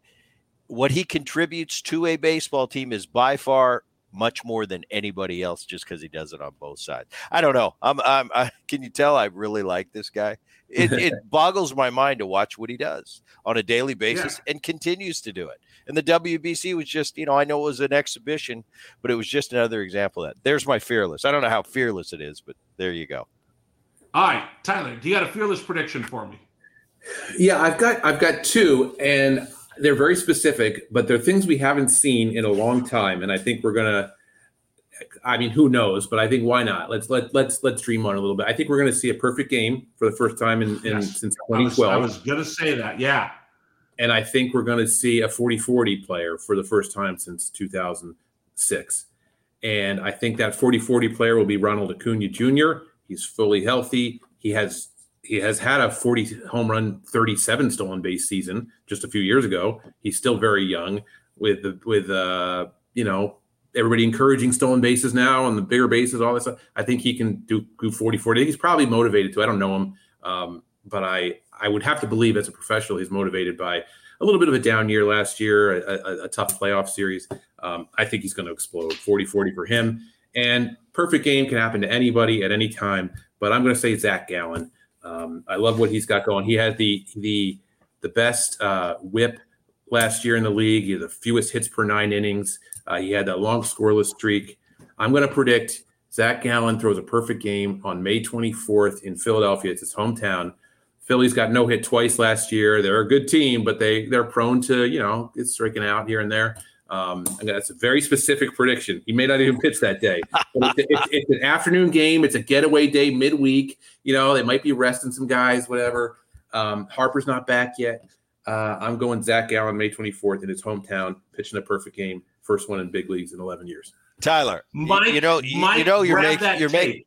What he contributes to a baseball team is by far much more than anybody else just because he does it on both sides. I don't know. I'm, I'm I, can you tell I really like this guy? It, it boggles my mind to watch what he does on a daily basis and continues to do it. And the WBC was just, you know, I know it was an exhibition, but it was just another example of that. There's my fearless. I don't know how fearless it is, but there you go. all right, Tyler, do you got a fearless prediction for me? Yeah, I've got I've got two, and they're very specific, but they're things we haven't seen in a long time, and I think we're gonna. I mean, who knows? But I think why not? Let's let let's let's dream on a little bit. I think we're going to see a perfect game for the first time in, in Yes. since I was, 2012. I was gonna say that. Yeah. and I think we're going to see a 40-40 player for the first time since 2006. And I think that 40-40 player will be Ronald Acuna Jr. He's fully healthy. He has he has had a 40 home run, 37 stolen base season just a few years ago. He's still very young with the with uh you know everybody encouraging stolen bases now and the bigger bases, all this stuff. I think he can do do 40 40. He's probably motivated to. I don't know him. Um, but I I would have to believe as a professional he's motivated by a little bit of a down year last year, a, a, a tough playoff series. Um, I think he's going to explode 40 40 for him. And perfect game can happen to anybody at any time. But I'm going to say Zach Gallen. Um, I love what he's got going. He had the the the best uh, whip last year in the league. He had the fewest hits per nine innings. Uh, he had that long scoreless streak. I'm going to predict Zach Gallen throws a perfect game on May 24th in Philadelphia. It's his hometown. Phillies got no hit twice last year. They're a good team, but they they're prone to you know get striking out here and there. Um, and that's a very specific prediction. He may not even pitch that day. It's, it's, it's an afternoon game. It's a getaway day midweek. You know they might be resting some guys, whatever. Um, Harper's not back yet. Uh, I'm going Zach Gallen May 24th in his hometown, pitching a perfect game, first one in big leagues in 11 years. Tyler, you- Mike, you know, you, Mike, you know, you're grab making, that you're making.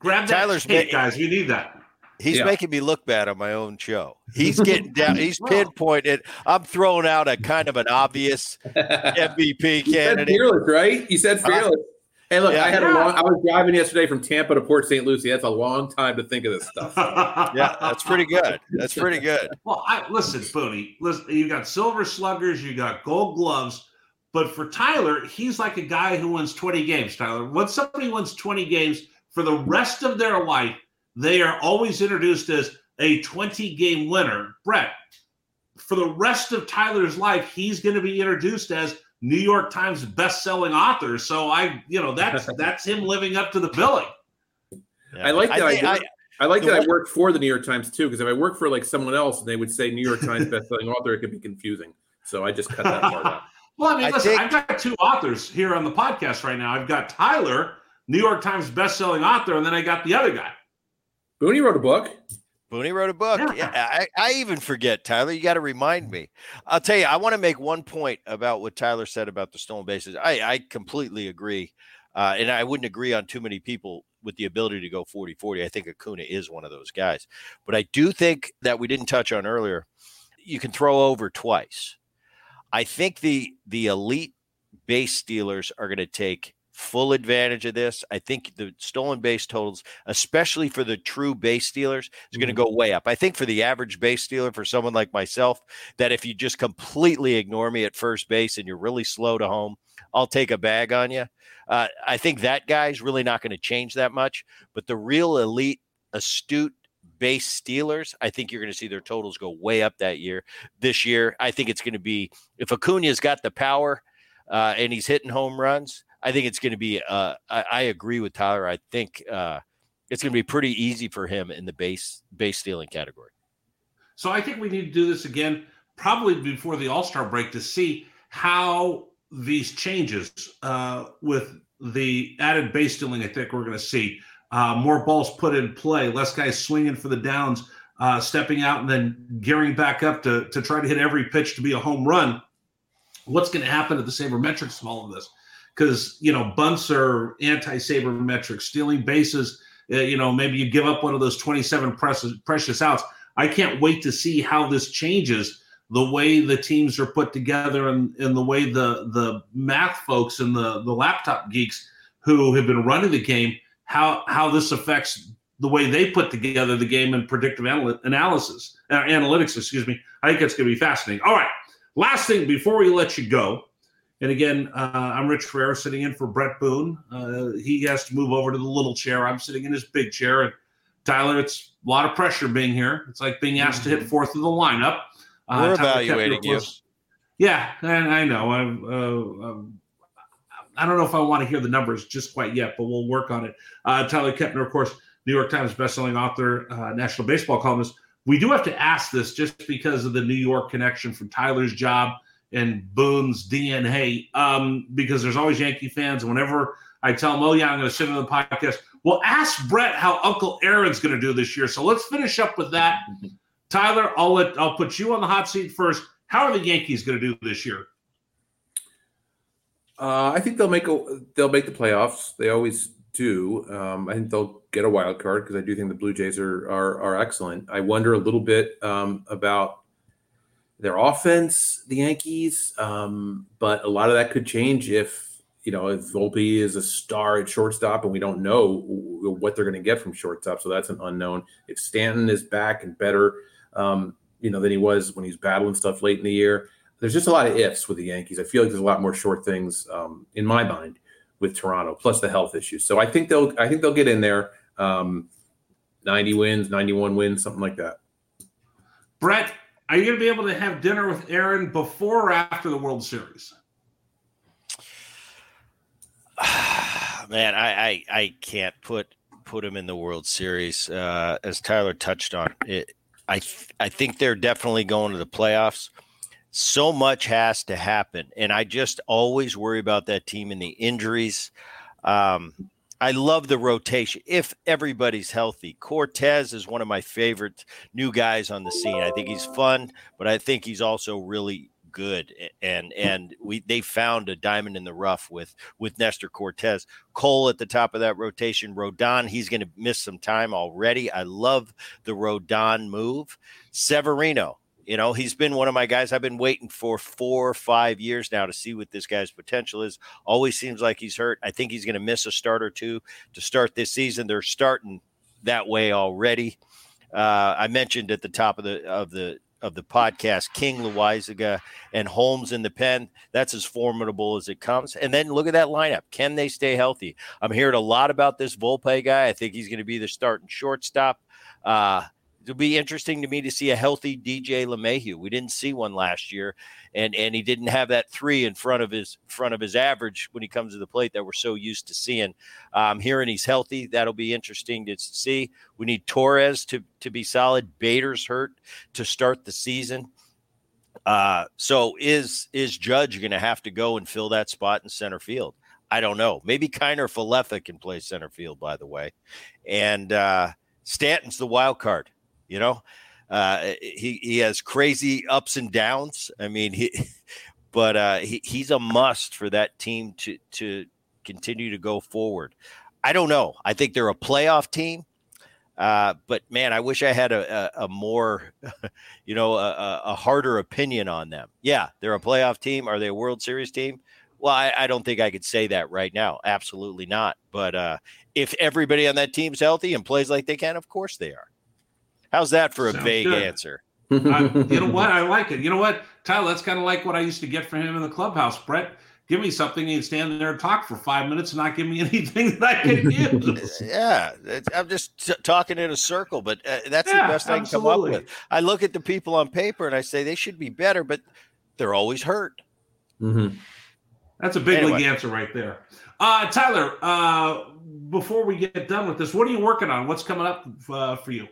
Grab that Tyler's tape, ma- guys. We need that. he's Yeah. making me look bad on my own show. He's getting down, he's pinpointed. I'm throwing out a kind of an obvious MVP You said candidate. fearless, right? You said uh-huh. fearless. Hey, look, Yeah. I had a long. I was driving yesterday from Tampa to Port St. Lucie. That's a long time to think of this stuff. Yeah, that's pretty good. That's pretty good. Well, I listen, Booney. Listen, you got silver sluggers, you got gold gloves. But for Tyler, he's like a guy who wins 20 games, Tyler. When somebody wins 20 games for the rest of their life, they are always introduced as a 20 game winner. Bret, for the rest of Tyler's life, he's going to be introduced as New York Times best-selling author. So I, you know, that's that's him living up to the billing. Yeah. I like that. I, I, I, I like that. I work for the New York Times too, because if I work for like someone else and they would say New York Times best-selling author, it could be confusing. So I just cut that part out. well, I mean, listen, think... I've got two authors here on the podcast right now. I've got Tyler, New York Times best-selling author, and then I got the other guy. Booney wrote a book. Booney wrote a book. Yeah, yeah I, I, even forget, Tyler. You got to remind me. I'll tell you, I want to make one point about what Tyler said about the stolen bases. I, I completely agree. Uh, and I wouldn't agree on too many people with the ability to go 40 40. I think Acuna is one of those guys. But I do think that we didn't touch on earlier, you can throw over twice. I think the the elite base stealers are going to take full advantage of this. I think the stolen base totals, especially for the true base stealers, is going to mm-hmm. go way up. I think for the average base stealer, for someone like myself, that if you just completely ignore me at first base and you're really slow to home, I'll take a bag on you. Uh, I think that guy's really not going to change that much. But the real elite, astute base stealers, I think you're going to see their totals go way up that year. This year, I think it's going to be if Acuna's got the power uh, and he's hitting home runs. I think it's going to be. Uh, I, I, agree with Tyler. I think uh, it's going to be pretty easy for him in the base base stealing category. So I think we need to do this again, probably before the All Star break, to see how these changes uh, with the added base stealing. I think we're going to see uh, more balls put in play, less guys swinging for the downs, uh, stepping out and then gearing back up to to try to hit every pitch to be a home run. What's going to happen at the sabermetrics from all of this? because you know bunts are anti-sabermetric, stealing bases. Uh, you know, maybe you give up one of those 27 precious, precious outs. I can't wait to see how this changes the way the teams are put together and, and the way the the math folks and the the laptop geeks who have been running the game how how this affects the way they put together the game and predictive anal- analysis uh, analytics excuse me i think it's going to be fascinating all right last thing before we let you go and again, uh, I'm Rich Herrera sitting in for Bret Boone. Uh, he has to move over to the little chair. I'm sitting in his big chair. And Tyler, it's a lot of pressure being here. It's like being asked mm-hmm. to hit mm-hmm. fourth of the lineup. Uh, We're evaluating you. Yeah, I, I know. I, uh, um, I don't know if I want to hear the numbers just quite yet, but we'll work on it. Uh, Tyler Kepner, of course, New York Times bestselling author, uh, national baseball columnist. We do have to ask this just because of the New York connection from Tyler's job and Boone's DNA um, because there's always Yankee fans. And whenever I tell them, oh, yeah, I'm going to sit on the podcast, well, ask Bret how Uncle Aaron's going to do this year. So let's finish up with that. Tyler, I'll let I'll put you on the hot seat first. How are the Yankees going to do this year? Uh, I think they'll make a they'll make the playoffs. They always do. Um, I think they'll get a wild card because I do think the Blue Jays are are, are excellent. I wonder a little bit um, about their offense, the Yankees. Um, but a lot of that could change if you know if Volpe is a star at shortstop, and we don't know what they're going to get from shortstop. So that's an unknown. If Stanton is back and better, um, you know, than he was when he's battling stuff late in the year. There's just a lot of ifs with the Yankees. I feel like there's a lot more short things um, in my mind with Toronto, plus the health issues. So I think they'll I think they'll get in there. Um, 90 wins, 91 wins, something like that. Bret, are you going to be able to have dinner with Aaron before or after the World Series? Man, I, I, I can't put put him in the World Series. Uh, as Tyler touched on it, I I think they're definitely going to the playoffs. So much has to happen, and I just always worry about that team and the injuries. Um, I love the rotation if everybody's healthy. Cortes is one of my favorite new guys on the scene. I think he's fun, but I think he's also really good and and we they found a diamond in the rough with with Nestor Cortes. Cole at the top of that rotation. Rodon, he's going to miss some time already. I love the Rodon move. Severino, you know, he's been one of my guys I've been waiting for four or five years now to see what this guy's potential is. Always seems like he's hurt. I think he's going to miss a start or two to start this season. They're starting that way already. Uh, I mentioned at the top of the of the of the podcast, King Loaisiga and Holmes in the pen. That's as formidable as it comes. And then look at that lineup. Can they stay healthy? I'm hearing a lot about this Volpe guy. I think he's going to be the starting shortstop. Uh, it'll be interesting to me to see a healthy DJ LeMahieu. We didn't see one last year, and and he didn't have that three in front of his front of his average when he comes to the plate that we're so used to seeing. Um, hearing he's healthy. That'll be interesting to see. We need Torres to to be solid. Bader's hurt to start the season. Uh, so is is Judge going to have to go and fill that spot in center field? I don't know. Maybe Kiner Falefa can play center field, by the way, and uh, Stanton's the wild card. You know, uh, he he has crazy ups and downs. I mean, he, but uh, he he's a must for that team to to continue to go forward. I don't know. I think they're a playoff team. Uh, but man, I wish I had a, a, a more, you know, a, a, harder opinion on them. Yeah, they're a playoff team. Are they a World Series team? Well, I, I don't think I could say that right now. Absolutely not. But uh, if everybody on that team's healthy and plays like they can, of course they are. How's that for a Sounds vague good. answer? I, you know what? I like it. You know what, Tyler? That's kind of like what I used to get from him in the clubhouse. Bret, give me something and stand there and talk for five minutes and not give me anything that I can use. yeah, I'm just t- talking in a circle, but uh, that's yeah, the best I can come up with. I look at the people on paper and I say they should be better, but they're always hurt. Mm-hmm. That's a big anyway. league answer right there. Uh, Tyler, uh, before we get done with this, what are you working on? What's coming up uh, for you?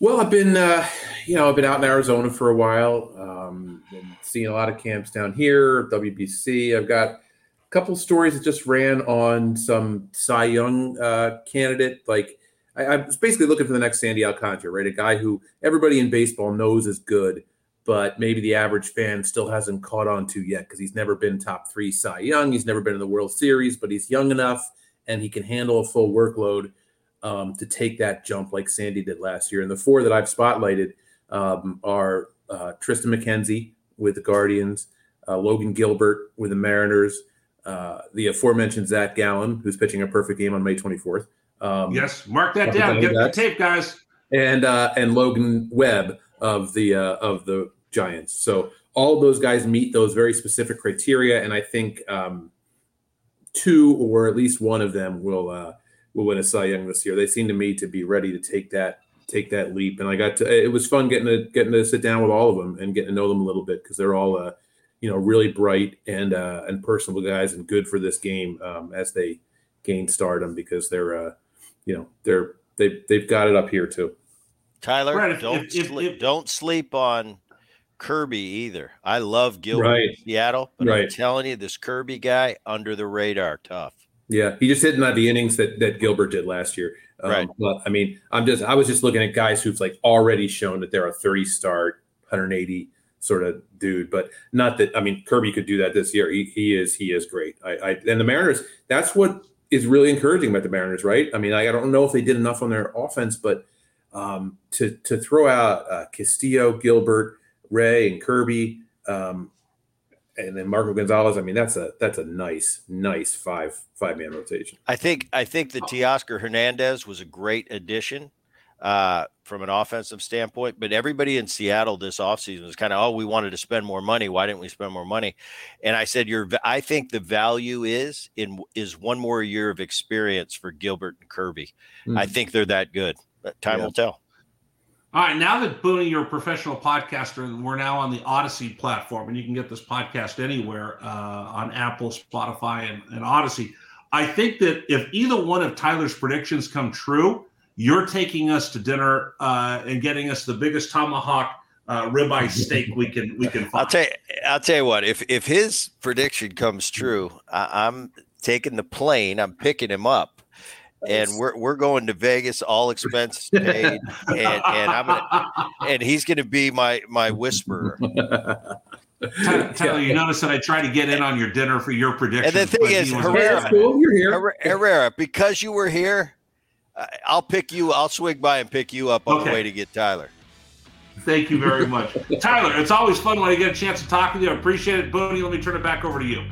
Well, I've been, uh, you know, I've been out in Arizona for a while. Um, been seeing a lot of camps down here, WBC. I've got a couple stories that just ran on some Cy Young uh, candidate. Like, I, I, was basically looking for the next Sandy Alcantara, right? A guy who everybody in baseball knows is good, but maybe the average fan still hasn't caught on to yet because he's never been top three Cy Young. He's never been in the World Series, but he's young enough and he can handle a full workload um, to take that jump like Sandy did last year. And the four that I've spotlighted um, are uh, Triston McKenzie with the Guardians, uh, Logan Gilbert with the Mariners, uh, the aforementioned Zach Gallen, who's pitching a perfect game on May 24th. Um, yes, mark that down. Get the tape, guys. And uh, and Logan Webb of the uh, of the Giants. So all those guys meet those very specific criteria, and I think um, two or at least one of them will uh, will win a Cy Young this year. They seem to me to be ready to take that take that leap. And I got to it was fun getting to getting to sit down with all of them and getting to know them a little bit because they're all uh, you know really bright and uh, and personable guys and good for this game um, as they gain stardom because they're uh, you know they're they they've got it up here too. Tyler, right, don't if, sleep, if, don't sleep on Kirby either. I love Gilbert right. Seattle, but right. I'm telling you, this Kirby guy under the radar, tough. Yeah, he just hit not the innings that that Gilbert did last year. Um, right. But I mean, I'm just I was just looking at guys who've like already shown that they're a 30 start, 180 sort of dude. But not that I mean Kirby could do that this year. He, he is he is great. I, I and the Mariners. That's what is really encouraging about the Mariners, right? I mean, I, I don't know if they did enough on their offense, but um, to to throw out uh, Castillo, Gilbert, Ray, and Kirby. Um, and then Marco Gonzalez. I mean, that's a that's a nice, nice five five man rotation. I think I think the Teoscar Hernandez was a great addition uh, from an offensive standpoint. But everybody in Seattle this offseason was kind of, oh, we wanted to spend more money. Why didn't we spend more money? And I said, "Your, I think the value is in is one more year of experience for Gilbert and Kirby. Mm-hmm. I think they're that good. But time yeah. will tell. All right, now that Booney, you're a professional podcaster, and we're now on the Audacy platform, and you can get this podcast anywhere uh, on Apple, Spotify, and, and Audacy. I think that if either one of Tyler's predictions come true, you're taking us to dinner uh, and getting us the biggest tomahawk uh, ribeye steak we can we can find. I'll tell you, I'll tell you what. If if his prediction comes true, I, I'm taking the plane. I'm picking him up and we're we're going to Vegas, all expenses paid, and, and I'm gonna, and he's going to be my my whisperer. Tyler, you notice that I try to get in on your dinner for your prediction. And the thing is, Herrera, cool. You're here. Herrera, because you were here, I'll pick you. I'll swing by and pick you up on okay. the way to get Tyler. Thank you very much, Tyler. It's always fun when I get a chance to talk with you. I appreciate it, Booney. Let me turn it back over to you.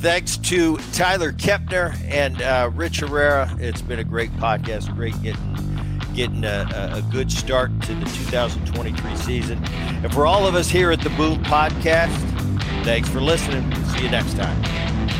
Thanks to Tyler Kepner and uh, Rich Herrera. It's been a great podcast. Great getting getting a, a, a good start to the 2023 season. And for all of us here at the Boone Podcast, thanks for listening. See you next time.